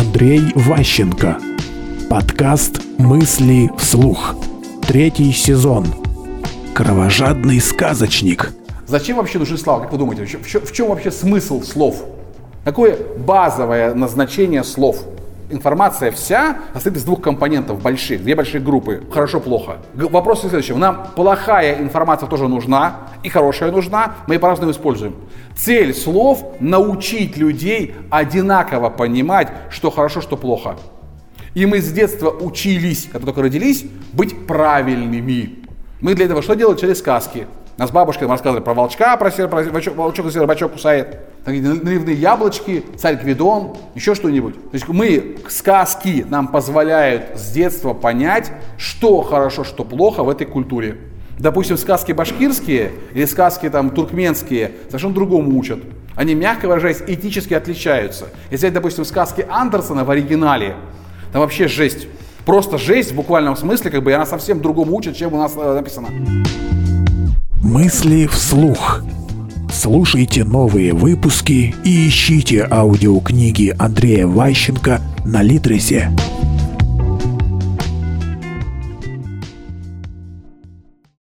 Андрей Ващенко. Подкаст «Мысли вслух». Третий сезон. Кровожадный сказочник. Зачем вообще нужны слова, как вы думаете? В чем, в чем вообще смысл слов? Какое базовое назначение слов? Информация вся состоит из двух компонентов больших, две большие группы. Хорошо-плохо. Вопрос в. Нам плохая информация тоже нужна, и хорошая нужна, мы ее по-разному используем. Цель слов – научить людей одинаково понимать, что хорошо, что плохо. И мы с детства учились, когда только родились, быть правильными. Мы для этого что делали? Через сказки. Нас бабушка нам рассказывали про волчка, про, сер, про волчок, волчок серый бачок кусает, наливные яблочки, царь Гвидон, еще что-нибудь. То есть мы, сказки нам позволяют с детства понять, что хорошо, что плохо в этой культуре. Допустим, сказки башкирские или сказки там туркменские совершенно другому учат. Они, мягко выражаясь, этически отличаются. Если взять, допустим, сказки Андерсона в оригинале, там вообще жесть. Просто жесть в буквальном смысле, как бы, и она совсем другому учит, чем у нас э, написано. Мысли вслух. Слушайте новые выпуски и ищите аудиокниги Андрея Ващенко на Литресе.